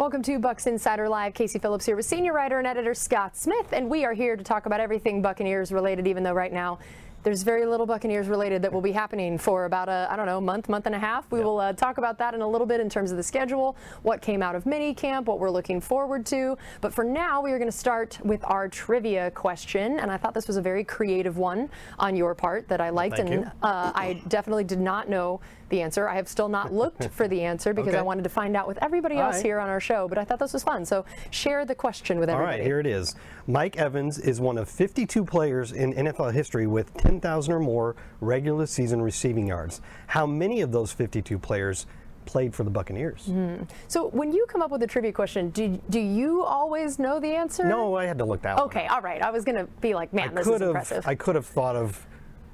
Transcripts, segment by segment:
Welcome to Bucs Insider Live. Casey Phillips here with senior writer and editor Scott Smith, and we are here to talk about everything Buccaneers related, even though right now there's very little Buccaneers related that will be happening for about a, I don't know, month, month and a half. We yep. will uh, talk about that in a little bit in terms of the schedule, what came out of mini camp, what we're looking forward to. But for now, we are going to start with our trivia question. And I thought this was a very creative one on your part that I liked. Thank and uh, I definitely did not know the answer. I have still not looked for the answer because okay. I wanted to find out with everybody else right. here on our show, but I thought this was fun. So share the question with everybody. All right, here it is. Mike Evans is one of 52 players in NFL history with 10,000 or more regular season receiving yards. How many of those 52 players played for the Buccaneers. Mm. So when you come up with a trivia question, do, do you always know the answer? No, I had to look that way. Okay, all right. I was going to be like, man, I this is impressive. I could have thought of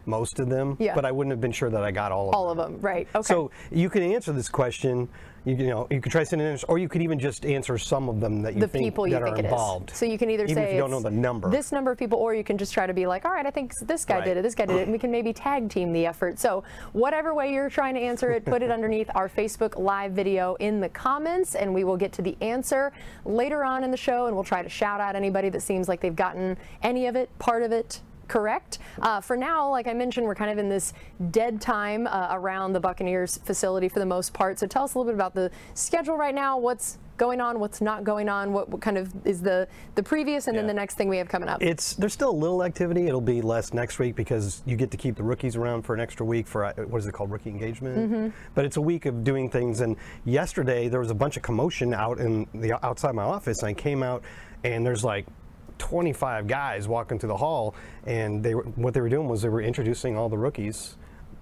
most of them, yeah. but I wouldn't have been sure that I got all of all them. All of them, right? Okay. So you can answer this question. You, you know, you could try sending answers, or you could even just answer some of them that you the think people you that think are involved. So you can either even say if you don't know the number, this number of people, or you can just try to be like, all right, I think this guy right. did it, this guy did it, and we can maybe tag team the effort. So whatever way you're trying to answer it, put it underneath our Facebook live video in the comments, and we will get to the answer later on in the show, and we'll try to shout out anybody that seems like they've gotten any of it, part of it, correct. Uh, for now, like I mentioned, we're kind of in this dead time uh, around the Buccaneers facility for the most part. So tell us a little bit about the schedule right now. What's going on, what's not going on, what, what kind of is the the previous, and yeah. then the next thing we have coming up. It's there's still a little activity. It'll be less next week because you get to keep the rookies around for an extra week for uh, what is it called, rookie engagement. Mm -hmm. But it's a week of doing things. And yesterday there was a bunch of commotion out in the outside my office, and I came out and there's like 25 guys walking through the hall, and they were, what they were doing was they were introducing all the rookies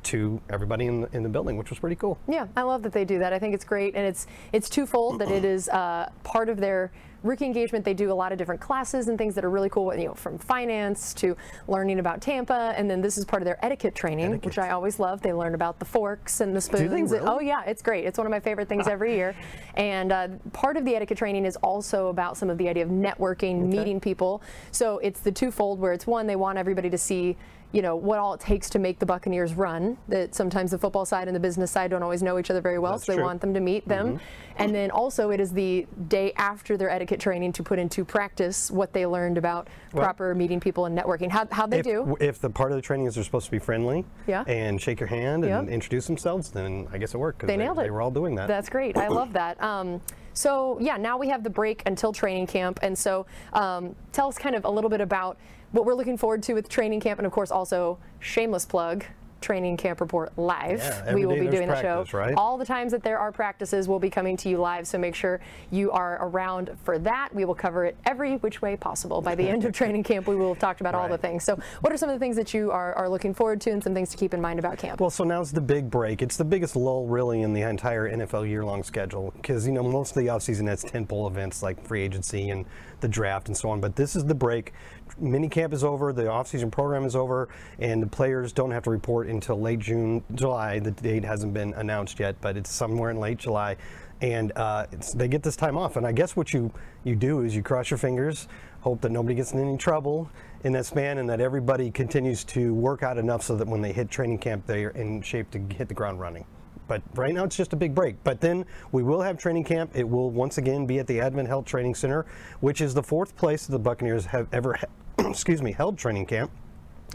to everybody in the, in the building, which was pretty cool. Yeah, I love that they do that. I think it's great, and it's it's twofold that it is uh, part of their rookie engagement. They do a lot of different classes and things that are really cool. You know, from finance to learning about Tampa, and then this is part of their etiquette training, etiquette. which I always love. They learn about the forks and the spoons. Really? Oh yeah, it's great. It's one of my favorite things every year. And uh, part of the etiquette training is also about some of the idea of networking, okay. meeting people. So it's the twofold where it's one, they want everybody to see you know, what all it takes to make the Buccaneers run. That sometimes the football side and the business side don't always know each other very well, That's so they true. want them to meet them. Mm -hmm. And then also it is the day after their etiquette training to put into practice what they learned about well, proper meeting people and networking. How, how they if, do. If the part of the training is they're supposed to be friendly yeah. and shake your hand and introduce themselves, then I guess it worked. They, they nailed it. They were all doing that. That's great. I love that. Um, so yeah, now we have the break until training camp. And so um, tell us kind of a little bit about what we're looking forward to with training camp and of course also shameless plug training camp report live. Yeah, we will be doing practice, the show. Right? All the times that there are practices, we'll be coming to you live, so make sure you are around for that. We will cover it every which way possible. By the end of training camp, we will have talked about right. all the things. So what are some of the things that you are, are looking forward to and some things to keep in mind about camp? Well, so now's the big break. It's the biggest lull really in the entire NFL year-long schedule because, you know, most of the offseason has tentpole events like free agency and the draft and so on. But this is the break. Mini camp is over, the offseason program is over, and the players don't have to report until late June, July. The date hasn't been announced yet, but it's somewhere in late July. And uh, they get this time off. And I guess what you, you do is you cross your fingers, hope that nobody gets in any trouble in that span, and that everybody continues to work out enough so that when they hit training camp, they're in shape to hit the ground running but right now it's just a big break. But then we will have training camp. It will once again be at the Advent Health Training Center, which is the fourth place the Buccaneers have ever, excuse me, held training camp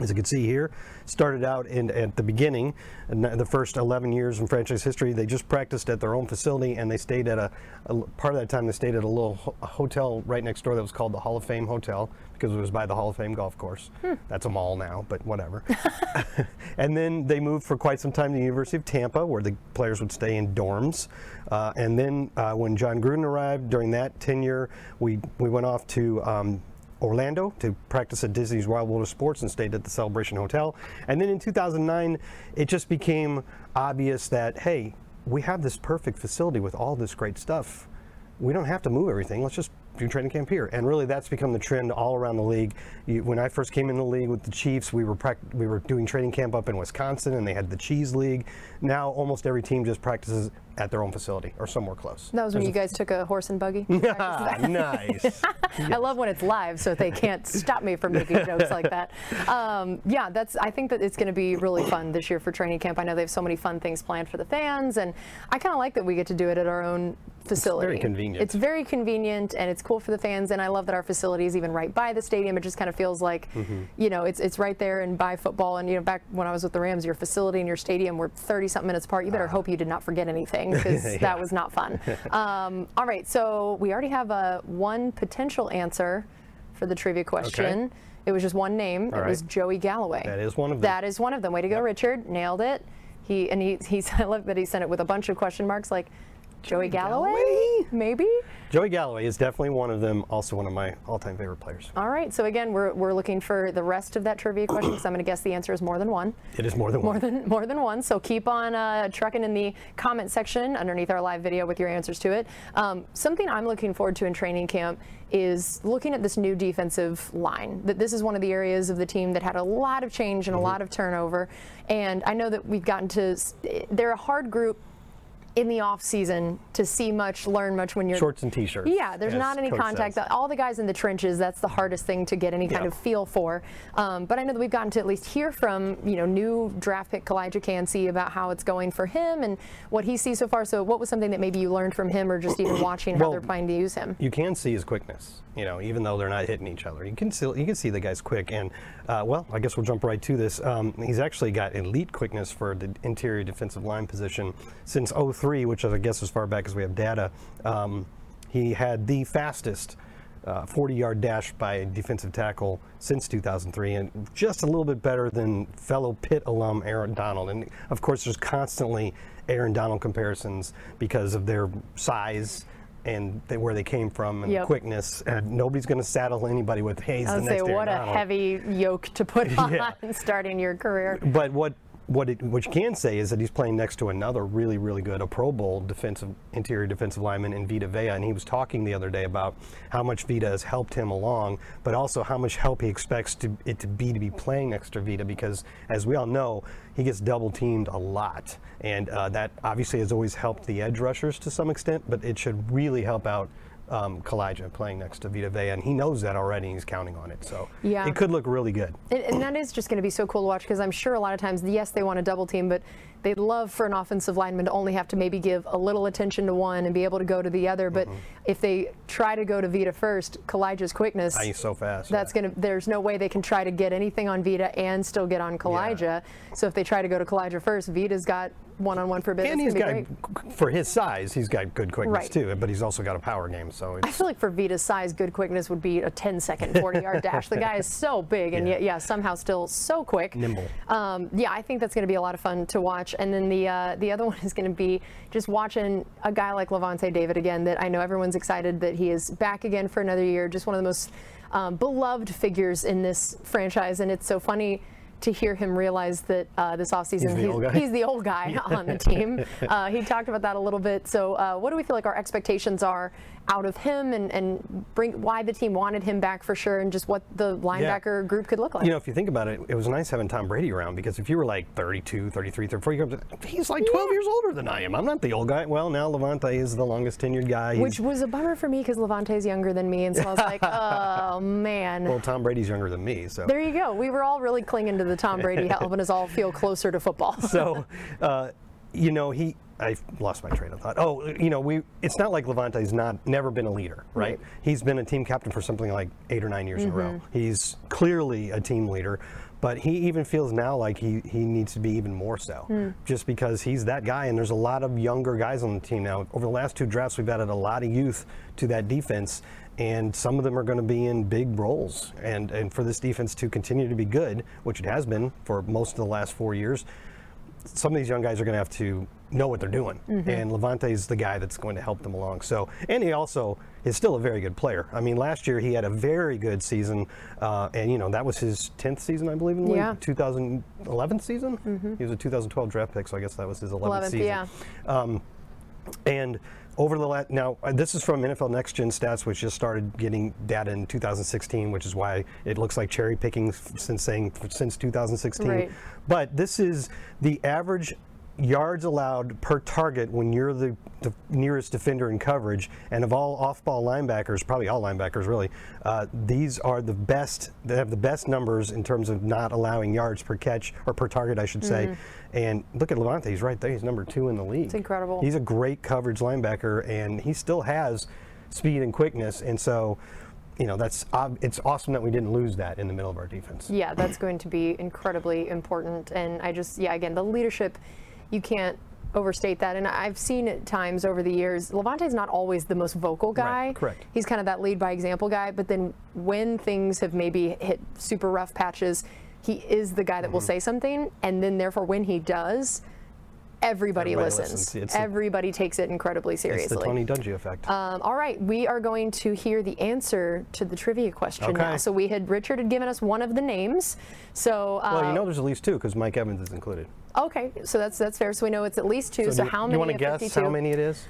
as you can see here, started out in, at the beginning, the first 11 years in franchise history, they just practiced at their own facility and they stayed at a, a part of that time they stayed at a little ho hotel right next door that was called the Hall of Fame Hotel because it was by the Hall of Fame golf course. Hmm. That's a mall now, but whatever. and then they moved for quite some time to the University of Tampa where the players would stay in dorms. Uh, and then uh, when Jon Gruden arrived during that tenure, we, we went off to um, Orlando to practice at Disney's Wide World of Sports and stayed at the Celebration Hotel. And then in 2009, it just became obvious that, hey, we have this perfect facility with all this great stuff. We don't have to move everything. Let's just do training camp here. And really, that's become the trend all around the league. You, when I first came in the league with the Chiefs, we were we were doing training camp up in Wisconsin, and they had the Cheese League. Now, almost every team just practices at their own facility or somewhere close. That was when There's you guys took a horse and buggy. nice. yes. I love when it's live, so they can't stop me from making jokes like that. Um, yeah, that's. I think that it's going to be really fun this year for training camp. I know they have so many fun things planned for the fans, and I kind of like that we get to do it at our own facility. It's very convenient. It's very convenient and it's cool for the fans. And I love that our facility is even right by the stadium. It just kind of feels like, Mm-hmm. you know, it's it's right there and by football. And you know, back when I was with the Rams, your facility and your stadium were 30 something minutes apart. You better hope you did not forget anything because Ah. Yeah. that was not fun. um, all right, so we already have a one potential answer for the trivia question. It was just one name. All it was. Joey Galloway. That is one of them. That is one of them. Way to go, Richard. Nailed it. He and he he's I love that he sent it with a bunch of question marks like Joey Galloway, Galloway? maybe. Joey Galloway is definitely one of them. Also one of my all-time favorite players. All right. So again, we're we're looking for the rest of that trivia question because I'm going to guess the answer is more than one. It is more than More one. than more than one. So keep on uh, trucking in the comment section underneath our live video with your answers to it. Um, something I'm looking forward to in training camp is looking at this new defensive line. That this is one of the areas of the team that had a lot of change and a lot of turnover. And I know that we've gotten to. They're a hard group in the off season to see much, learn much when you're Shorts and t-shirts. yeah, there's not any Coach contact. says. All the guys in the trenches, that's the hardest thing to get any kind Yeah. of feel for. Um, but I know that we've gotten to at least hear from, you know, new draft pick Calijah Kancey about how it's going for him and what he sees so far. So what was something that maybe you learned from him or just even watching how they're planning to use him? you can see his quickness. You know, even though they're not hitting each other, you can still you can see the guy's quick. And uh, well, I guess we'll jump right to this. Um, he's actually got elite quickness for the interior defensive line position since 03, which I guess as far back as we have data. Um, he had the fastest. 40 yard dash by a defensive tackle since 2003, and just a little bit better than fellow Pitt alum Aaron Donald. And of course, there's constantly Aaron Donald comparisons because of their size and they, where they came from and Yep. quickness. And nobody's going to saddle anybody with Hayes I the would next say, what a Donald. heavy yoke to put on Yeah. starting your career. But what what it, what you can say is that he's playing next to another really really good, a Pro Bowl defensive interior defensive lineman in Vita Vea, and he was talking the other day about how much Vita has helped him along, but also how much help he expects to, it to be to be playing next to Vita because, as we all know, he gets double teamed a lot, and uh, that obviously has always helped the edge rushers to some extent, but it should really help out. Um, Calijah playing next to Vita Vea, and he knows that already. and He's counting on it, so Yeah. it could look really good. And, and that is just going to be so cool to watch because I'm sure a lot of times, yes, they want a double team, but they'd love for an offensive lineman to only have to maybe give a little attention to one and be able to go to the other. But if they try to go to Vita first, Calijah's quickness. Ah, He's so fast. That's yeah. gonna. There's no way they can try to get anything on Vita and still get on Calijah. So if they try to go to Calijah first, Vita's got one-on-one for business. And he's got, for his size, he's got good quickness Right. too. But he's also got a power game. So I feel like for Vita's size, good quickness would be a 10-second 40-yard dash. The guy is so big and Yeah. yet, yeah, somehow still so quick. Nimble. Um, yeah, I think that's going to be a lot of fun to watch. And then the uh, the other one is going to be just watching a guy like Lavonte David again. That I know everyone's excited that he is back again for another year. Just one of the most um, beloved figures in this franchise, and it's so funny. To hear him realize that uh, this offseason He's the old guy. he's the old guy on the team. Uh, he talked about that a little bit. So, uh, what do we feel like our expectations are out of him, and, and bring why the team wanted him back for sure, and just what the linebacker group could look like? you know, if you think about it, it was nice having Tom Brady around because if you were like 32, 33, 34, you go, he's like 12 years older than I am. I'm not the old guy. Well, now Lavonte is the longest tenured guy. He's- Which was a bummer for me because Lavonte's younger than me, and so I was like, oh man. well, Tom Brady's younger than me, so. there you go. We were all really clinging to the Tom Brady, helping us all feel closer to football. so, uh, you know, he. I lost my train of thought. Oh, you know, we. It's not like Lavonte's not never been a leader, right? Right. He's been a team captain for something like eight or nine years in a row. Mm-hmm. He's clearly a team leader, but he even feels now like he he needs to be even more so, Hmm. just because he's that guy. And there's a lot of younger guys on the team now. Over the last two drafts, we've added a lot of youth to that defense. And some of them are going to be in big roles. And, and for this defense to continue to be good, which it has been for most of the last four years, some of these young guys are going to have to know what they're doing, and Lavonte is the guy that's going to help them along. So, and he also is still a very good player. I mean, last year he had a very good season, uh, and you know that was his 10th season, I believe, in the Yeah. league. 2011 season. He was a 2012 draft pick, so I guess that was his 11th, 11th, season. yeah. Um, and over the last now, uh, this is from NFL Next Gen Stats, which just started getting data in 2016, which is why it looks like cherry picking since saying since 2016. Right. But this is the average yards allowed per target when you're the, the nearest defender in coverage, and of all off-ball linebackers, probably all linebackers really, uh, these are the best. They have the best numbers in terms of not allowing yards per catch or per target, I should say. And look at Lavonte; he's right there. He's number two in the league. It's incredible. He's a great coverage linebacker, and he still has speed and quickness, and so. You know that's it's awesome that we didn't lose that in the middle of our defense. Yeah, that's going to be incredibly important. And I just, yeah, again, the leadership, you can't overstate that. And I've seen at times over the years, Lavonte's not always the most vocal guy. Right, correct. He's kind of that lead by example guy. But then when things have maybe hit super rough patches, he is the guy that Mm-hmm. will say something. And then therefore, when he does, everybody, Everybody listens. listens. The- everybody takes it incredibly seriously. It's the Tony Dungy effect. Um, all right, we are going to hear the answer to the trivia question now. So we had Richard had given us one of the names. So uh, well, you know, there's at least two because Mike Evans is included. okay, so that's that's fair. So we know it's at least two. So, do, how many? Do you want to guess 52? how many it is?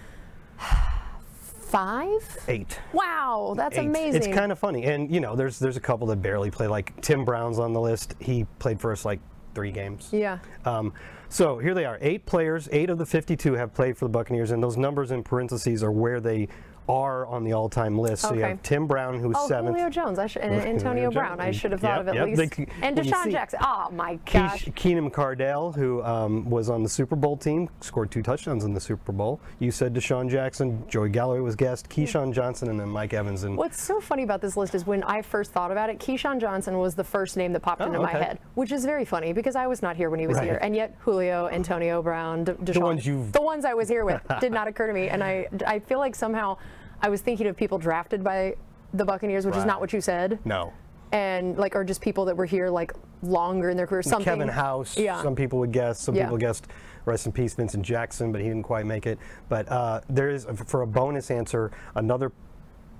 Five. Eight. Wow, that's Eight. amazing. It's kind of funny, and you know, there's there's a couple that barely play. Like Tim Brown's on the list. He played for us like three games. yeah. Um, so here they are. Eight players. Eight of the 52 have played for the Buccaneers, and those numbers in parentheses are where they are on the all-time list. So you have Tim Brown, who's Oh, seventh. Julio Jones. I should, and Julio Antonio Jones. Brown. I should have thought Yep, of at yep, least. they- and DeSean Jackson. Oh my gosh. Keenan McCardell, who um, was on the Super Bowl team, scored two touchdowns in the Super Bowl. You said DeSean Jackson, Joey Galloway was guest, Keyshawn Johnson, and then Mike Evans. And What's so funny about this list is when I first thought about it, Keyshawn Johnson was the first name that popped Oh, into my head, which is very funny because I was not here when he was Right. here, and yet Julio, Antonio Brown, DeSean, ones you've- the ones I was here with, did not occur to me, and I I feel like somehow I was thinking of people drafted by the Buccaneers, which is not what you said, no, and like or just people that were here like longer in their career. Something. Kevin House. Yeah. Some people would guess. Some Yeah. people guessed. Rest in peace, Vincent Jackson, but he didn't quite make it. But uh, there is, for a bonus answer, another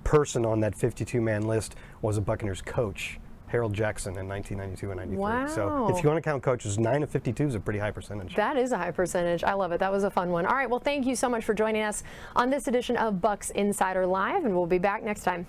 person on that 52-man list was a Buccaneers coach, Harold Jackson in 1992 and 93. Wow. So if you want to count coaches, 9 of 52 is a pretty high percentage. That is a high percentage. I love it. That was a fun one. All right, well, thank you so much for joining us on this edition of Bucs Insider Live, and we'll be back next time.